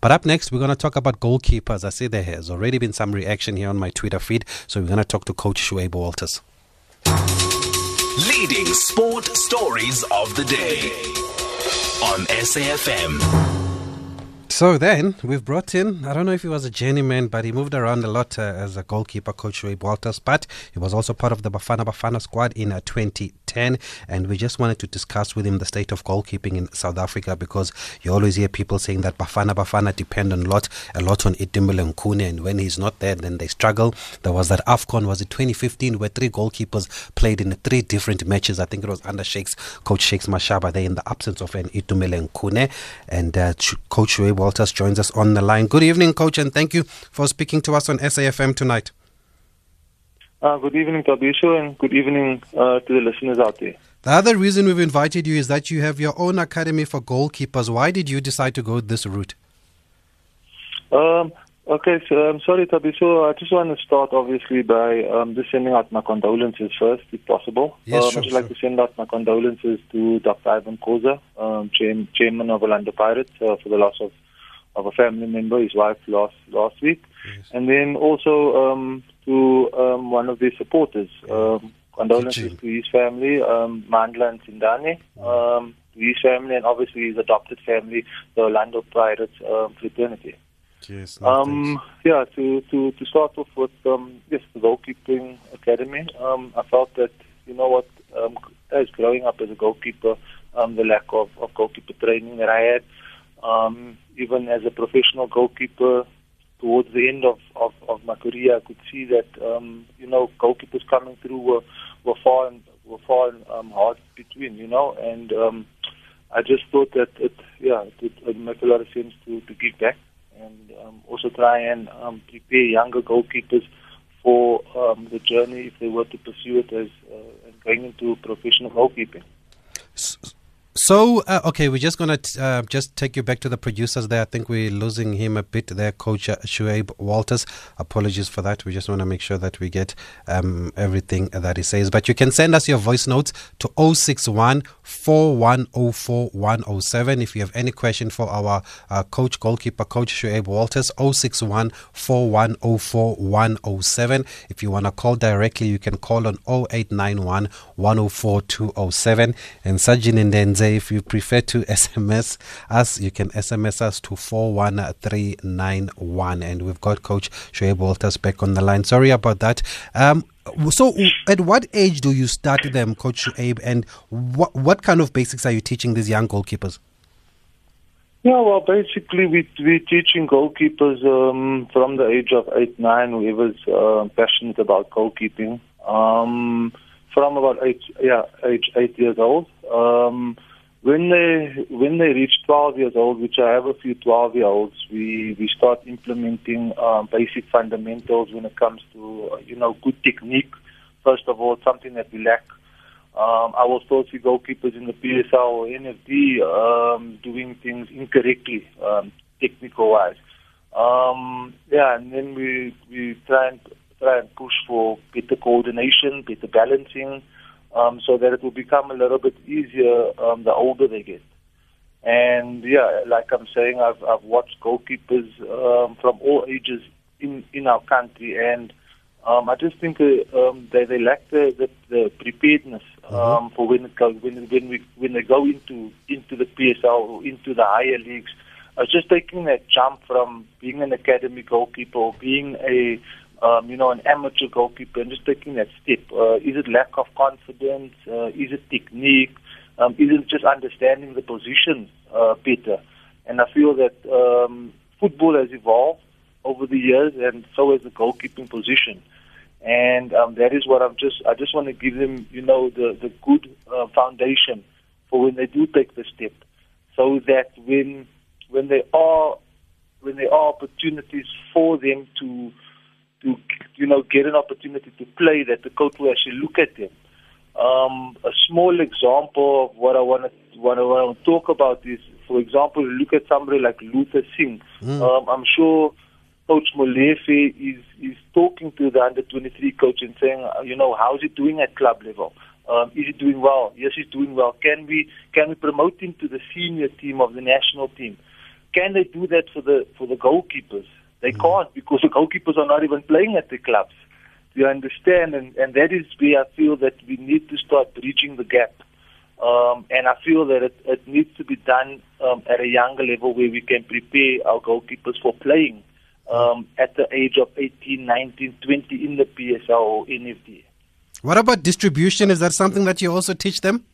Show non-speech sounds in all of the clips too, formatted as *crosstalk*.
But up next, we're going to talk about goalkeepers. I see there has already been some reaction here on my Twitter feed, so we're going to talk to Coach Shuaib Walters. Leading sport stories of the day on SAFM. So then we've brought in, I don't know if he was a journeyman, but he moved around a lot uh, as a goalkeeper, Coach Ray Walters. But he was also part of the Bafana Bafana squad in uh, 2010. And we just wanted to discuss with him the state of goalkeeping in South Africa because you always hear people saying that Bafana Bafana depend on a lot, a lot on Itumeleng Khune. And when he's not there, then they struggle. There was that AFCON, was it 2015, where three goalkeepers played in three different matches. I think it was under Shakes, Coach Shakes Mashaba there in the absence of an Itumeleng Khune. And uh, Coach Ray Walters joins us on the line. Good evening, Coach, and thank you for speaking to us on SAFM tonight. Uh, good evening, Tabisho, and good evening uh, to the listeners out there. The other reason we've invited you is that you have your own academy for goalkeepers. Why did you decide to go this route? Um, okay, so I'm sorry, Thabiso. I just want to start, obviously, by um, just sending out my condolences first, if possible. Yes, um, sure, I'd sure. like to send out my condolences to Dr. Irvin Khoza, um, chairman of Orlando Pirates, uh, for the loss of, of a family member, his wife, last last week. And then also um, to um, one of the supporters. Um, condolences to his family, um, Mandla and Sindane, um, to his family, and obviously his adopted family, the Orlando Pirates um, fraternity. Yes, Um, yeah, to, to, to start off with, um, yes, the goalkeeping academy. Um, I felt that, you know what, um, as growing up as a goalkeeper, um, the lack of, of goalkeeper training that I had, um, even as a professional goalkeeper, towards the end of, of, of my career, I could see that, um, you know, goalkeepers coming through were, were far and, were far and um, hard between, you know, and um, I just thought that it, yeah, it would, make a lot of sense to, to give back and um, also try and um, prepare younger goalkeepers for um, the journey if they were to pursue it as uh, going into professional goalkeeping. So, uh, okay, we're just going to uh, just take you back to the producers there. I think we're losing him a bit there, Coach uh, Shuaib Walters. Apologies for that. We just want to make sure that we get um, everything that he says. But you can send us your voice notes to 061 4104 107 if you have any question for our uh, coach, goalkeeper, Coach Shuaib Walters. 061 4104 107. If you want to call directly, you can call on 0891 104 207. And Sajin Ndenze, if you prefer to *laughs* SMS us, you can SMS us to 41391. And we've got Coach Shoaib Walters back on the line. Sorry about that. Um, so, at what age do you start them, Coach Shoaib, and what, what kind of basics are you teaching these young goalkeepers? Yeah, well, basically, we we're teaching goalkeepers um, from the age of eight, nine, whoever's uh, passionate about goalkeeping. Um, from about eight, yeah, age eight years old. Um, when they when they reach 12 years old, which I have a few 12 year olds, we we start implementing um, basic fundamentals when it comes to uh, you know good technique. First of all, something that we lack. Um, I will still see goalkeepers in the PSL or NFD um, doing things incorrectly, um, technical wise. Um, yeah, and then we we try and try and push for better coordination, better balancing, um, so that it will become a little bit easier um, the older they get. And yeah, like I'm saying, I've I've watched goalkeepers um, from all ages in in our country, and um, I just think uh, um, they they lack the the, the preparedness um, for when it go, when when we when they go into into the PSL or into the higher leagues. Uh, just taking that jump from being an academy goalkeeper or being a um, you know, an amateur goalkeeper and just taking that step. Uh, is it lack of confidence? Uh, is it technique? Um, is it just understanding the position uh, better? And I feel that um, football has evolved over the years, and so has the goalkeeping position. And um, that is what I'm just. I just want to give them, you know, the the good uh, foundation for when they do take the step, so that when when there are when there are opportunities for them to to you know get an opportunity to play that the coach will actually look at them. Um, a small example of what I want to what I want to talk about is, for example, look at somebody like Luther Singh. Um, I'm sure Coach Molefe is is talking to the under 23 coach and saying, uh, you know, how's he doing at club level? Um, is he doing well? Yes, he's doing well. Can we can we promote him to the senior team of the national team? can they do that for the for the goalkeepers? They can't because the goalkeepers are not even playing at the clubs. Do you understand? And and that is where I feel that we need to start bridging the gap. Um, and I feel that it, it needs to be done um, at a younger level where we can prepare our goalkeepers for playing um, at the age of 18, 19, 20 in the PSL or NFD. What about distribution? Is that something that you also teach them?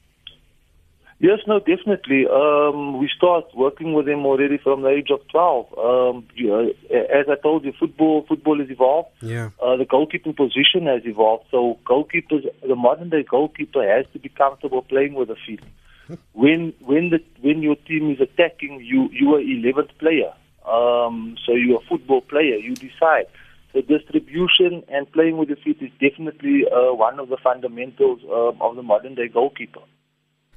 Yes, no, definitely. Um, we start working with them already from the age of 12. Um, you know, as I told you, football football has evolved. Yeah. Uh, the goalkeeping position has evolved. So goalkeepers, the modern day goalkeeper has to be comfortable playing with the feet. *laughs* when when the when your team is attacking, you you are 11th player. Um, so you're a football player. You decide. The distribution and playing with the feet is definitely uh, one of the fundamentals um, of the modern day goalkeeper.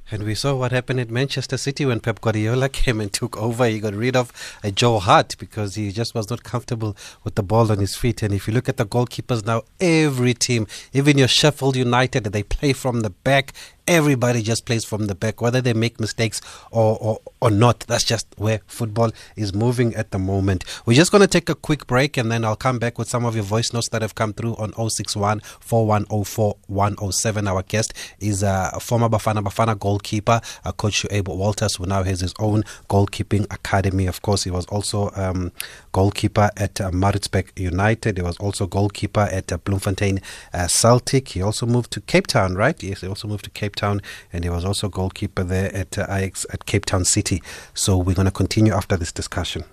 And we saw what happened at Manchester City when Pep Guardiola *laughs* came and took over. He got rid of Joe Hart because he just was not comfortable with the ball on his feet. And if you look at the goalkeepers now, every team, even your Sheffield United, they play from the back everybody just plays from the back, whether they make mistakes or, or, or not. That's just where football is moving at the moment. We're just going to take a quick break and then I'll come back with some of your voice notes that have come through on 061 4104 107. Our guest is a former Bafana Bafana goalkeeper, uh, Coach Shuaib Walters, who now has his own goalkeeping academy. Of course, he was also um, goalkeeper at uh, Maritzburg United. He was also goalkeeper at uh, Bloemfontein uh, Celtic. He also moved to Cape Town, right? Yes, he also moved to Cape Town, and he was also goalkeeper there at uh, Ajax at Cape Town City. So we're going to continue after this discussion.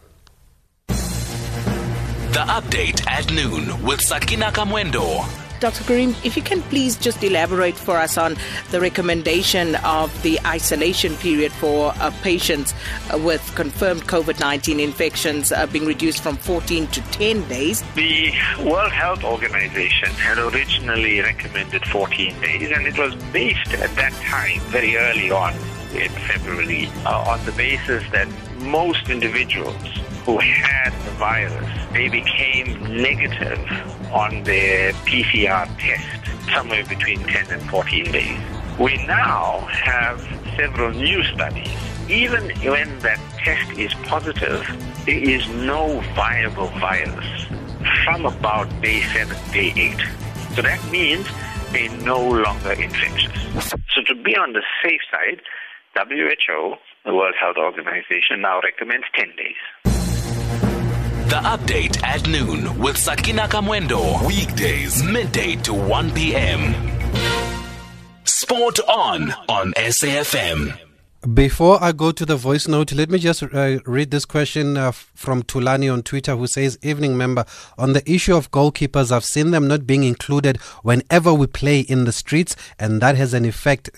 The update at noon with Sakina Kamwendo. Dr. Karim, if you can please just elaborate for us on the recommendation of the isolation period for uh, patients uh, with confirmed COVID 19 infections uh, being reduced from 14 to 10 days. The World Health Organization had originally recommended 14 days, and it was based at that time, very early on in February, uh, on the basis that most individuals who had the virus, they became negative on their PCR test somewhere between 10 and 14 days. We now have several new studies. Even when that test is positive, there is no viable virus from about day 7, day 8. So that means they're no longer infectious. So to be on the safe side, WHO, the World Health Organization, now recommends 10 days. The update at noon with Sakina Kamwendo. Weekdays, midday to 1 p.m. Sport on on SAFM. Before I go to the voice note, let me just uh, read this question uh, from Tulani on Twitter who says, Evening member, on the issue of goalkeepers, I've seen them not being included whenever we play in the streets, and that has an effect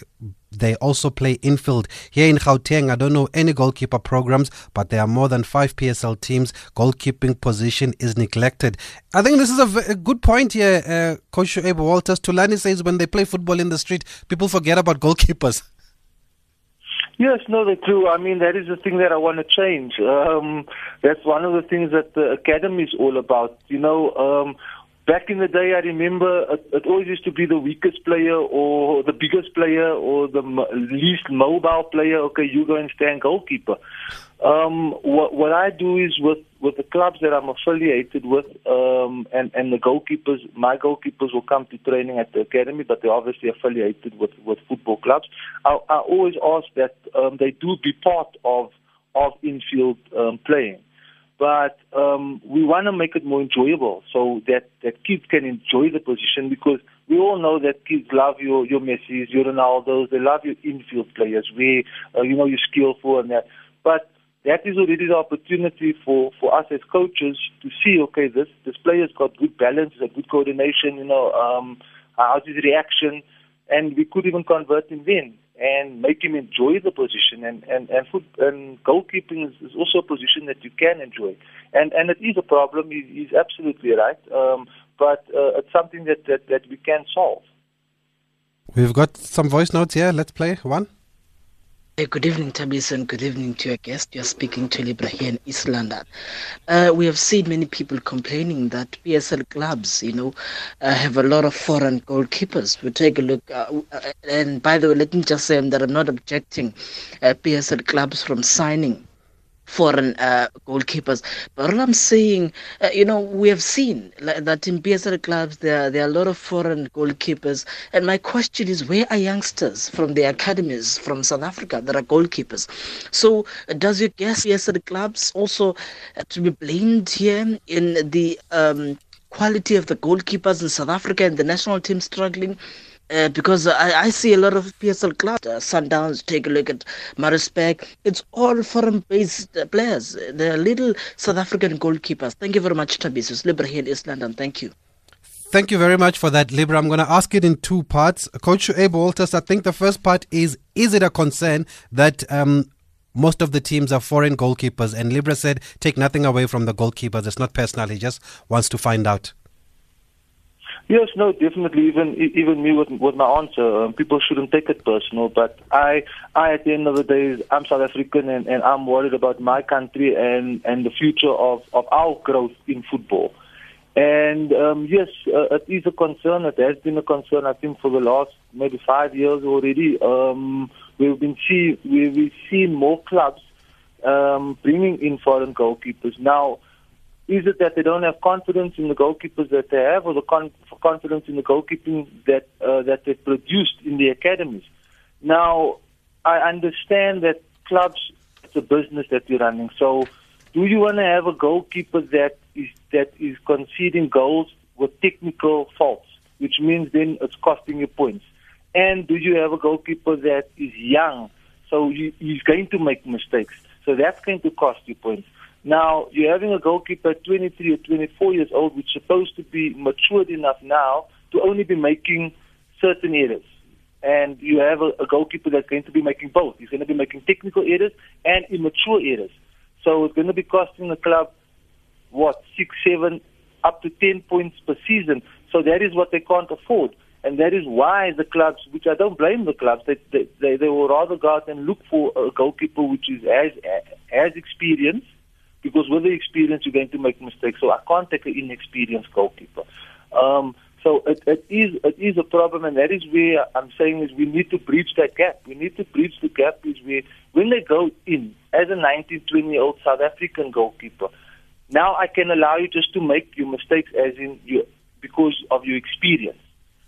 they also play infield. Here in Gauteng, I don't know any goalkeeper programs, but there are more than five PSL teams. Goalkeeping position is neglected. I think this is a, v- a good point here, uh, Coach Shuaib Walters. Tulani says when they play football in the street, people forget about goalkeepers. *laughs* Yes, no, they do. I mean, that is the thing that I want to change. Um, that's one of the things that the academy is all about. You know, um, back in the day, I remember it, it, always used to be the weakest player or the biggest player or the least mobile player. Okay, you go and stand goalkeeper. Um, what, what I do is with, with the clubs that I'm affiliated with, um, and, and the goalkeepers, my goalkeepers will come to training at the academy, but they're obviously affiliated with, with football clubs. I, I always ask that um, they do be part of, of infield um, playing but um, we want to make it more enjoyable so that, that kids can enjoy the position because we all know that kids love your your Messi's, your Ronaldo's, they love your infield players where uh, you know you're skillful and that. But that is already the opportunity for, for us as coaches to see, okay, this this player's got good balance, a good coordination, you know, um, how's his reaction, and we could even convert him then and make him enjoy the position. And and and, foot, and goalkeeping is, is, also a position that you can enjoy. And and it is a problem. He, he's absolutely right. Um, but uh, it's something that, that that we can solve. We've got some voice notes here. Let's play one. Hey, good evening, Tabis, and good evening to your guest. You're speaking to Libra here in East London. Uh, we have seen many people complaining that PSL clubs, you know, uh, have a lot of foreign goalkeepers. We take a look, uh, uh and by the way, let me just say that I'm not objecting uh, PSL clubs from signing foreign uh, goalkeepers. But all I'm saying, uh, you know, we have seen like, that in PSL clubs there there are a lot of foreign goalkeepers. And my question is, where are youngsters from the academies from South Africa that are goalkeepers? So does your guess PSL clubs also uh, to be blamed here in the um, quality of the goalkeepers in South Africa and the national team struggling? Uh, because I, I, see a lot of PSL clubs, uh, Sundowns, take a look at Maritzburg. It's all foreign based uh, players. They're little South African goalkeepers. Thank you very much, Tabisus. Libra here in East London. Thank you. Thank you very much for that, Libra. I'm going to ask it in two parts. Coach Abe Walters, I think the first part is Is it a concern that um, most of the teams are foreign goalkeepers? And Libra said, Take nothing away from the goalkeepers. It's not personal. He just wants to find out. Yes, no, definitely. Even even me with with my answer, um, people shouldn't take it personal. But I, I at the end of the day, I'm South African, and, and I'm worried about my country and and the future of of our growth in football. And um, yes, uh, it is a concern. It has been a concern, I think, for the last maybe five years already. Um, we've been see we we've seen more clubs um, bringing in foreign goalkeepers now. Is it that they don't have confidence in the goalkeepers that they have, or the con- confidence in the goalkeeping that uh, that they've produced in the academies? Now, I understand that clubs it's a business that you're running. So, do you want to have a goalkeeper that is that is conceding goals with technical faults, which means then it's costing you points? And do you have a goalkeeper that is young, so he's going to make mistakes, so that's going to cost you points? Now, you're having a goalkeeper 23 or 24 years old, which is supposed to be matured enough now to only be making certain errors. And you have a, a goalkeeper that's going to be making both. He's going to be making technical errors and immature errors. So it's going to be costing the club, what, six, seven, up to 10 points per season. So that is what they can't afford. And that is why the clubs, which I don't blame the clubs, they, they, they, they will rather go out and look for a goalkeeper which is as, as experienced because with the experience you're going to make mistakes. So I can't take an inexperienced goalkeeper. Um, so it, it is it is a problem, and that is where I'm saying is we need to bridge that gap. We need to bridge the gap is where when they go in as a 19, 20 year old South African goalkeeper, now I can allow you just to make your mistakes as in you because of your experience,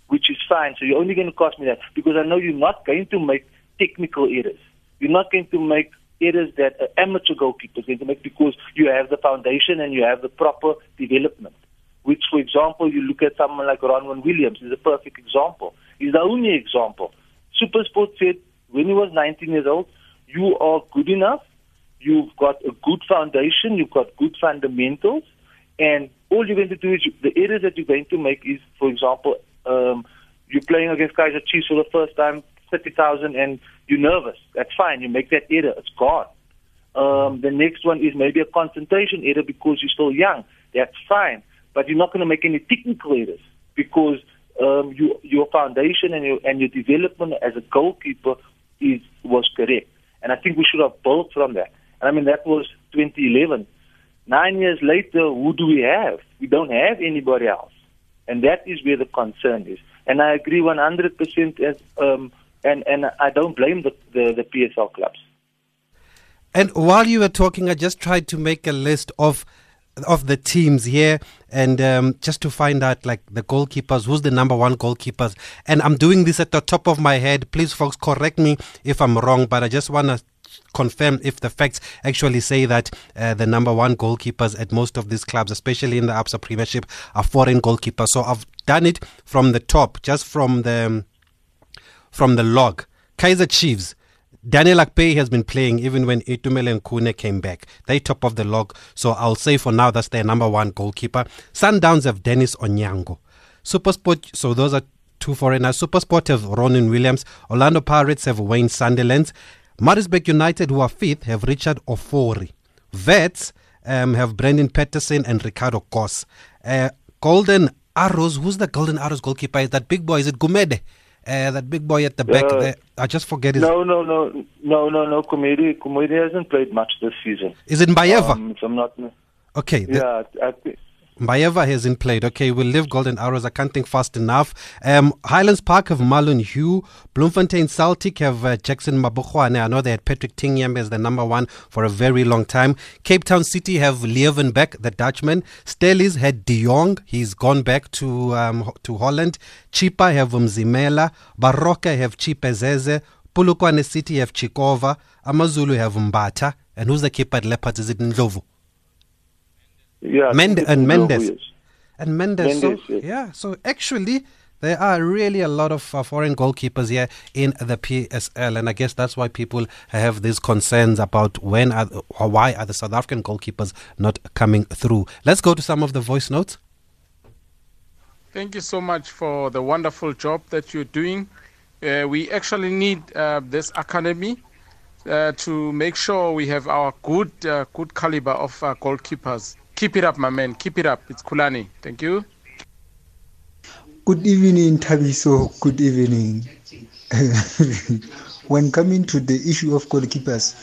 which is fine. So you're only going to cost me that because I know you're not going to make technical errors. You're not going to make errors that an amateur goalkeeper is going to make because you have the foundation and you have the proper development. Which, for example, you look at someone like Ronwen Williams is a perfect example. He's the only example. Supersport said when he was 19 years old, you are good enough, you've got a good foundation, you've got good fundamentals, and all you're going to do is you, the errors that you're going to make is, for example, um, you're playing against Kaiser Chiefs for the first time, 30,000 and you're nervous. That's fine. You make that error. It's gone. Um, the next one is maybe a concentration error because you're still young. That's fine. But you're not going to make any technical errors because um, you, your foundation and your, and your development as a goalkeeper is, was correct. And I think we should have built from that. And I mean, that was 2011. Nine years later, who do we have? We don't have anybody else. And that is where the concern is. And I agree 100% as, um, and and I don't blame the, the, the PSL clubs. And while you were talking, I just tried to make a list of of the teams here and um, just to find out like the goalkeepers who's the number one goalkeepers. And i'm doing this at the top of my head. Please folks correct me if i'm wrong but i just want to confirm if the facts actually say that uh, the number one goalkeepers at most of these clubs especially in the absa premiership are foreign goalkeepers. So i've done it from the top just from the um, from the log. Kaiser Chiefs. Daniel Akpeyi has been playing even when Itumeleng Khune came back. They top of the log, so I'll say for now that's their number one goalkeeper. Sundowns have Dennis Onyango. Supersport, so those are two foreigners. Supersport have Ronwen Williams. Orlando Pirates have Wayne Sandilands. Maritzburg United, who are fifth, have Richard Ofori. Vets um, have Brandon Petersen and Ricardo Goss. Uh, Golden Arrows, who's the Golden Arrows goalkeeper? Is that big boy? Is it Gumede? Uh, that big boy at the back uh, there. I just forget his. No, no, no, no, no, no. Comedy, comedy hasn't played much this season. Is it Mbayeva? Um, if I'm not. Okay. Yeah, I think, Mbayeva hasn't played. Okay, we'll leave Golden Arrows. I can't think fast enough. Um, Highlands Park have Marlon Heugh. Bloemfontein Celtic have uh, Jackson Mabokgwane. I know they had Patrick Tignyemb as the number one for a very long time. Cape Town City have Leeuwenburgh, the Dutchman. Stellies had De Jong. He's gone back to um, to Holland. Chippa have Mzimela. Baroka have Chipezeze. Polokwane City have Chigova. Amazulu have Mbata. And who's the keeper at Leopards? Is it Ndlovu? Yeah, Mende- and Mendes. yes. And Mendes. so, yes. Yeah, so actually, there are really a lot of uh, foreign goalkeepers here in the PSL, and I guess that's why people have these concerns about when are, or why are the South African goalkeepers not coming through. Let's go to some of the voice notes. Thank you so much for the wonderful job that you're doing. Uh, we actually need uh, this academy uh, to make sure we have our good, uh, good caliber of uh, goalkeepers. Keep it up, my man. Keep it up. It's Kulani. Thank you. Good evening, Thabiso. Good evening. *laughs* when coming to the issue of goalkeepers,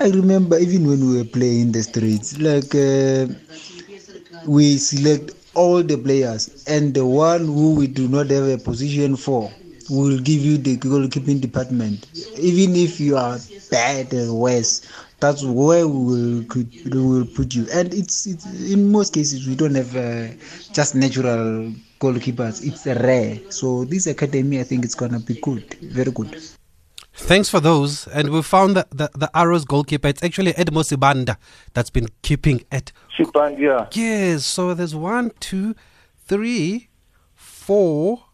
I remember even when we were playing in the streets, like uh, we select all the players, and the one who we do not have a position for will give you the goalkeeping department. Even if you are bad or worse, that's where we will could, we will put you. And it's, it's in most cases we don't have uh, just natural goalkeepers. It's rare. So this academy, I think it's gonna be good, very good. Thanks for those. And we found that the, the Arrows goalkeeper, it's actually Edmo Sibanda that's been keeping at Shipand, yeah. Yes, so there's one, two, three, four,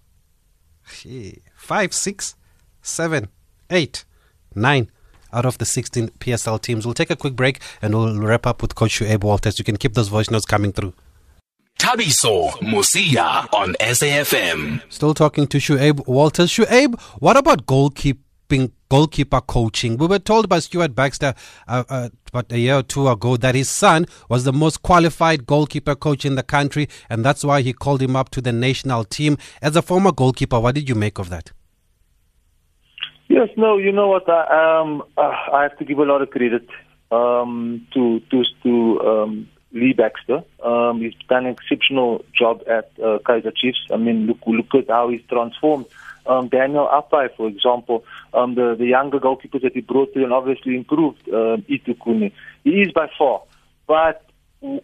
shit, five, six, seven, eight, nine out of the 16 PSL teams. We'll take a quick break and we'll wrap up with Coach Shuaib Walters. You can keep those voice notes coming through. Thabiso Mosia on SAFM. Still talking to Shuaib Walters. Shuaib, what about goalkeeping, goalkeeper coaching? We were told by Stuart Baxter uh, uh, about a year or two ago that his son was the most qualified goalkeeper coach in the country, and that's why he called him up to the national team. As a former goalkeeper, what did you make of that? Yes, no, you know what? I, um, uh, I have to give a lot of credit um, to to to um, Lee Baxter. Um, he's done an exceptional job at uh, Kaiser Chiefs. I mean, look look at how he's transformed. Um, Daniel Akpeyi, for example, um, the the younger goalkeepers that he brought in obviously improved. Uh, Itu Khune, he is by far. But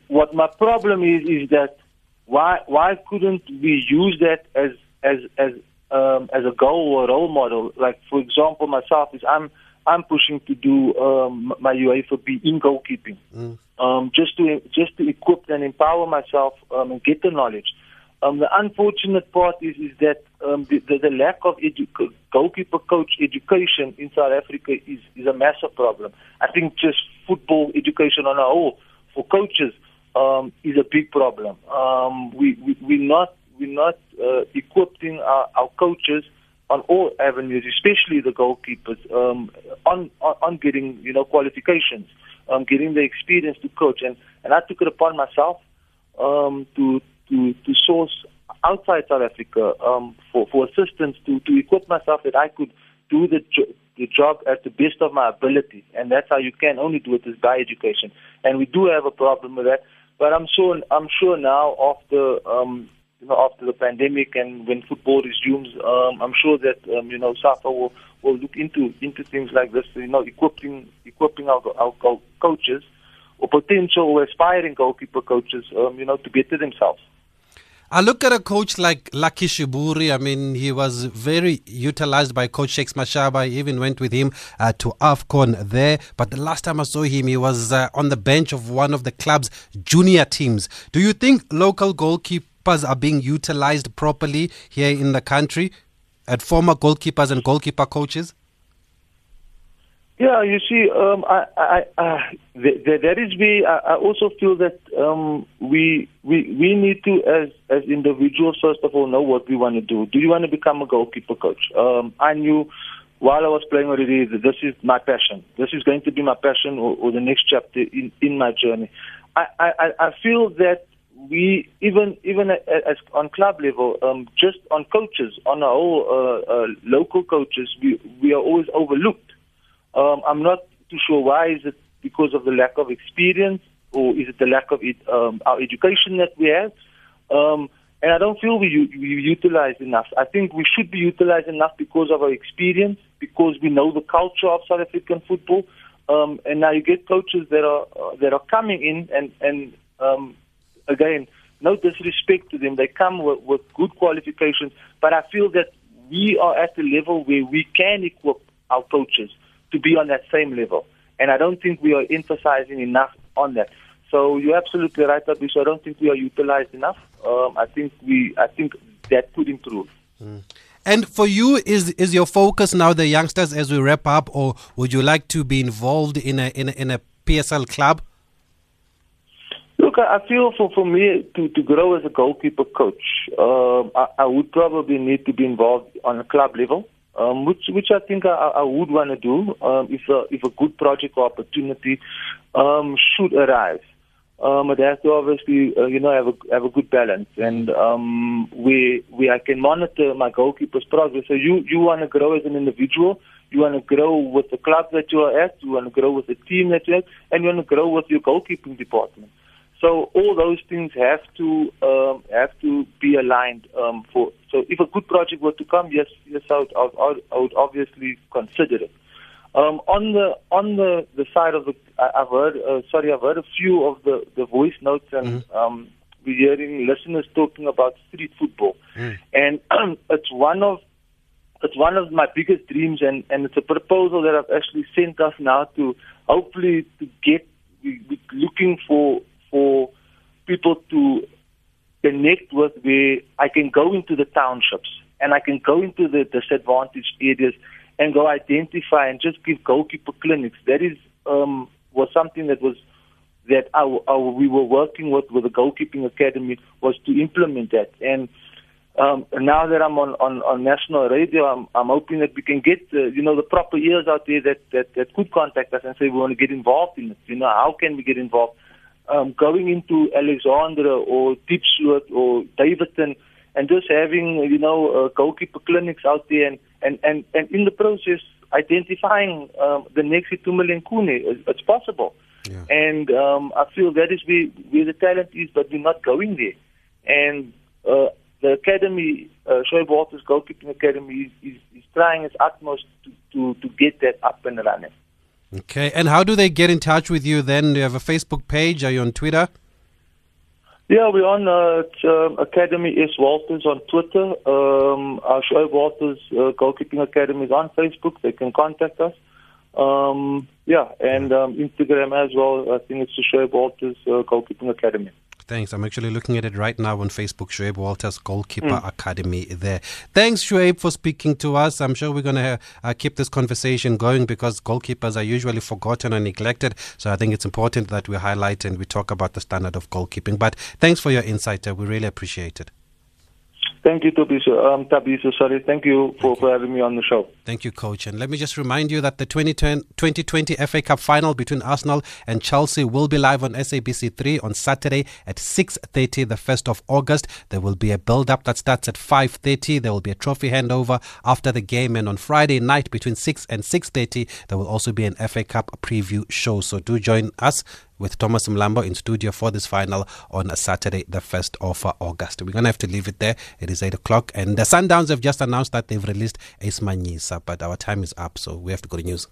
what my problem is is that why why couldn't we use that as as as um, as a goal or role model? Like for example, myself is I'm I'm pushing to do um, my UEFA B in goalkeeping, um, just to just to equip and empower myself um, and get the knowledge. Um, the unfortunate part is is that um, the, the, the lack of edu- goalkeeper coach education in South Africa is, is a massive problem. I think just football education on a whole for coaches um, is a big problem. Um, we, we we're not we're not uh, equipping our, our coaches on all avenues, especially the goalkeepers, um, on, on on getting you know qualifications, um, getting the experience to coach, and and I took it upon myself um, to to to source outside South Africa um, for for assistance to to equip myself that I could do the jo- the job at the best of my ability, and that's how you can only do it is by education. And we do have a problem with that, but I'm sure I'm sure now after um, you know after the pandemic and when football resumes, um, I'm sure that um, you know SAFA will will look into into things like this, you know, equipping equipping our our coaches or potential aspiring goalkeeper coaches, um, you know, to better themselves. I look at a coach like Lucky Shiburi. I mean, he was very utilized by Coach Shakes Mashaba. I even went with him uh, to AFCON there. But the last time I saw him, he was uh, on the bench of one of the club's junior teams. Do you think local goalkeepers are being utilized properly here in the country at former goalkeepers and goalkeeper coaches? Yeah, you see, um, I, I, I, th- th- that is. I, I also feel that um, we, we, we need to, as as individuals, first of all, know what we want to do. Do you want to become a goalkeeper coach? Um, I knew while I was playing already that this is my passion. This is going to be my passion, or, or the next chapter in, in my journey. I, I, I feel that we even even on club level, um, just on coaches, on our whole uh, uh, local coaches, we we are always overlooked. Um, I'm not too sure why. Is it because of the lack of experience? or is it the lack of it, um, our education that we have? Um, and I don't feel we, we utilize enough. I think we should be utilized enough because of our experience, because we know the culture of South African football. Um, and now you get coaches that are uh, that are coming in, and and um, again, no disrespect to them, they come with, with good qualifications. But I feel that we are at the level where we can equip our coaches to be on that same level, and I don't think we are emphasizing enough on that. So you're absolutely right, Abhi. So I don't think we are utilized enough. Um, I think we, I think that could improve. Mm. And for you, is is your focus now the youngsters as we wrap up, or would you like to be involved in a in a, in a PSL club? I feel for, for me to, to grow as a goalkeeper coach, um, I, I would probably need to be involved on a club level, um, which which I think I, I would want to do um, if a if a good project or opportunity um, should arise um, it has to obviously, uh, you know, have a have a good balance, and um, we we I can monitor my goalkeeper's progress. So you you want to grow as an individual, you want to grow with the club that you are at, you want to grow with the team that you're at, and you want to grow with your goalkeeping department. So all those things have to um, have to be aligned um, for. So if a good project were to come, yes, yes, I would, I would, I would obviously consider it. Um, on the on the, the side of the, I've heard, uh, sorry, I've heard a few of the, the voice notes, and mm-hmm. um, we're hearing listeners talking about street football, mm. and um, *clears throat* it's one of it's one of my biggest dreams, and, and it's a proposal that I've actually sent us now to hopefully to get we, looking for people to connect with where I can go into the townships and I can go into the disadvantaged areas and go identify and just give goalkeeper clinics. That is um, was something that was that we were working with with the goalkeeping academy was to implement that. And um, now that I'm on, on, on national radio, I'm, I'm hoping that we can get uh, you know the proper ears out there that, that that could contact us and say we want to get involved in it. You know how can we get involved? Um, going into Alexandra or Diepsloot or Davidson and just having you know uh, goalkeeper clinics out there and and and, and in the process identifying um, the next Itumeleng Khune it's possible. Yeah. and um, I feel that is where, where the talent is but we're not going there. And uh, the academy uh, Shoaib Walters goalkeeping academy is, is, is trying its utmost to, to, to get that up and running okay and how do they get in touch with you then do you have a Facebook page are you on Twitter yeah, we're on uh, uh, Academy S. Walters on Twitter. Um, our Shoaib Walters uh, Goalkeeping Academy is on Facebook. They can contact us. Um, yeah, and um, Instagram as well. I think it's the Shoaib Walters uh, Goalkeeping Academy. Thanks. I'm actually looking at it right now on Facebook. Shoaib Walters Goalkeeper mm. Academy there. Thanks, Shoaib, for speaking to us. I'm sure we're going to uh, keep this conversation going because goalkeepers are usually forgotten and neglected. So I think it's important that we highlight and we talk about the standard of goalkeeping. But thanks for your insight. Uh, we really appreciate it. Thank you, Thabiso. Um, Thabiso, sorry. Thank you for, for having me on the show. Thank you, Coach. And let me just remind you that the 2020 FA Cup final between Arsenal and Chelsea will be live on SABC3 on Saturday at 6.30, the 1st of August. There will be a build-up that starts at 5.30. There will be a trophy handover after the game. And on Friday night between 6 and 6.30, there will also be an FA Cup preview show. So do join us with Thomas Mlambo in studio for this final on Saturday, the 1st of August. We're going to have to leave it there. It is 8 o'clock, and the Sundowns have just announced that they've released Ace Manyisa, but our time is up, so we have to go to news.